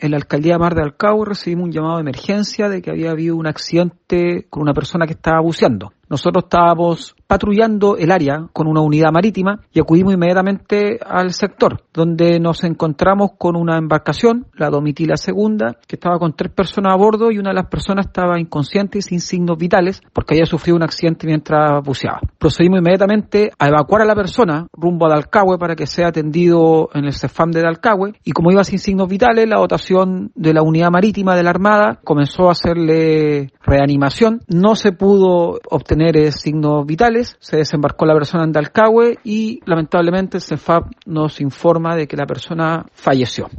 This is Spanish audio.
en la alcaldía de Mar de Alcau recibimos un llamado de emergencia de que había habido un accidente con una persona que estaba buceando. Nosotros estábamos patrullando el área con una unidad marítima y acudimos inmediatamente al sector, donde nos encontramos con una embarcación, la Domitila Segunda, que estaba con tres personas a bordo y una de las personas estaba inconsciente y sin signos vitales porque había sufrido un accidente mientras buceaba. Procedimos inmediatamente a evacuar a la persona rumbo a Dalcahue para que sea atendido en el CEFAM de Dalcahue y como iba sin signos vitales, la dotación de la unidad marítima de la Armada comenzó a hacerle reanimación. No se pudo obtener signos vitales, se desembarcó la persona en Dalcahue y lamentablemente el CEFAP nos informa de que la persona falleció.